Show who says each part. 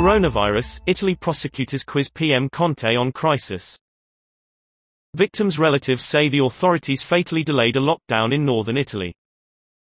Speaker 1: Coronavirus, Italy prosecutors quiz PM Conte on crisis. Victims' relatives say the authorities fatally delayed a lockdown in northern Italy.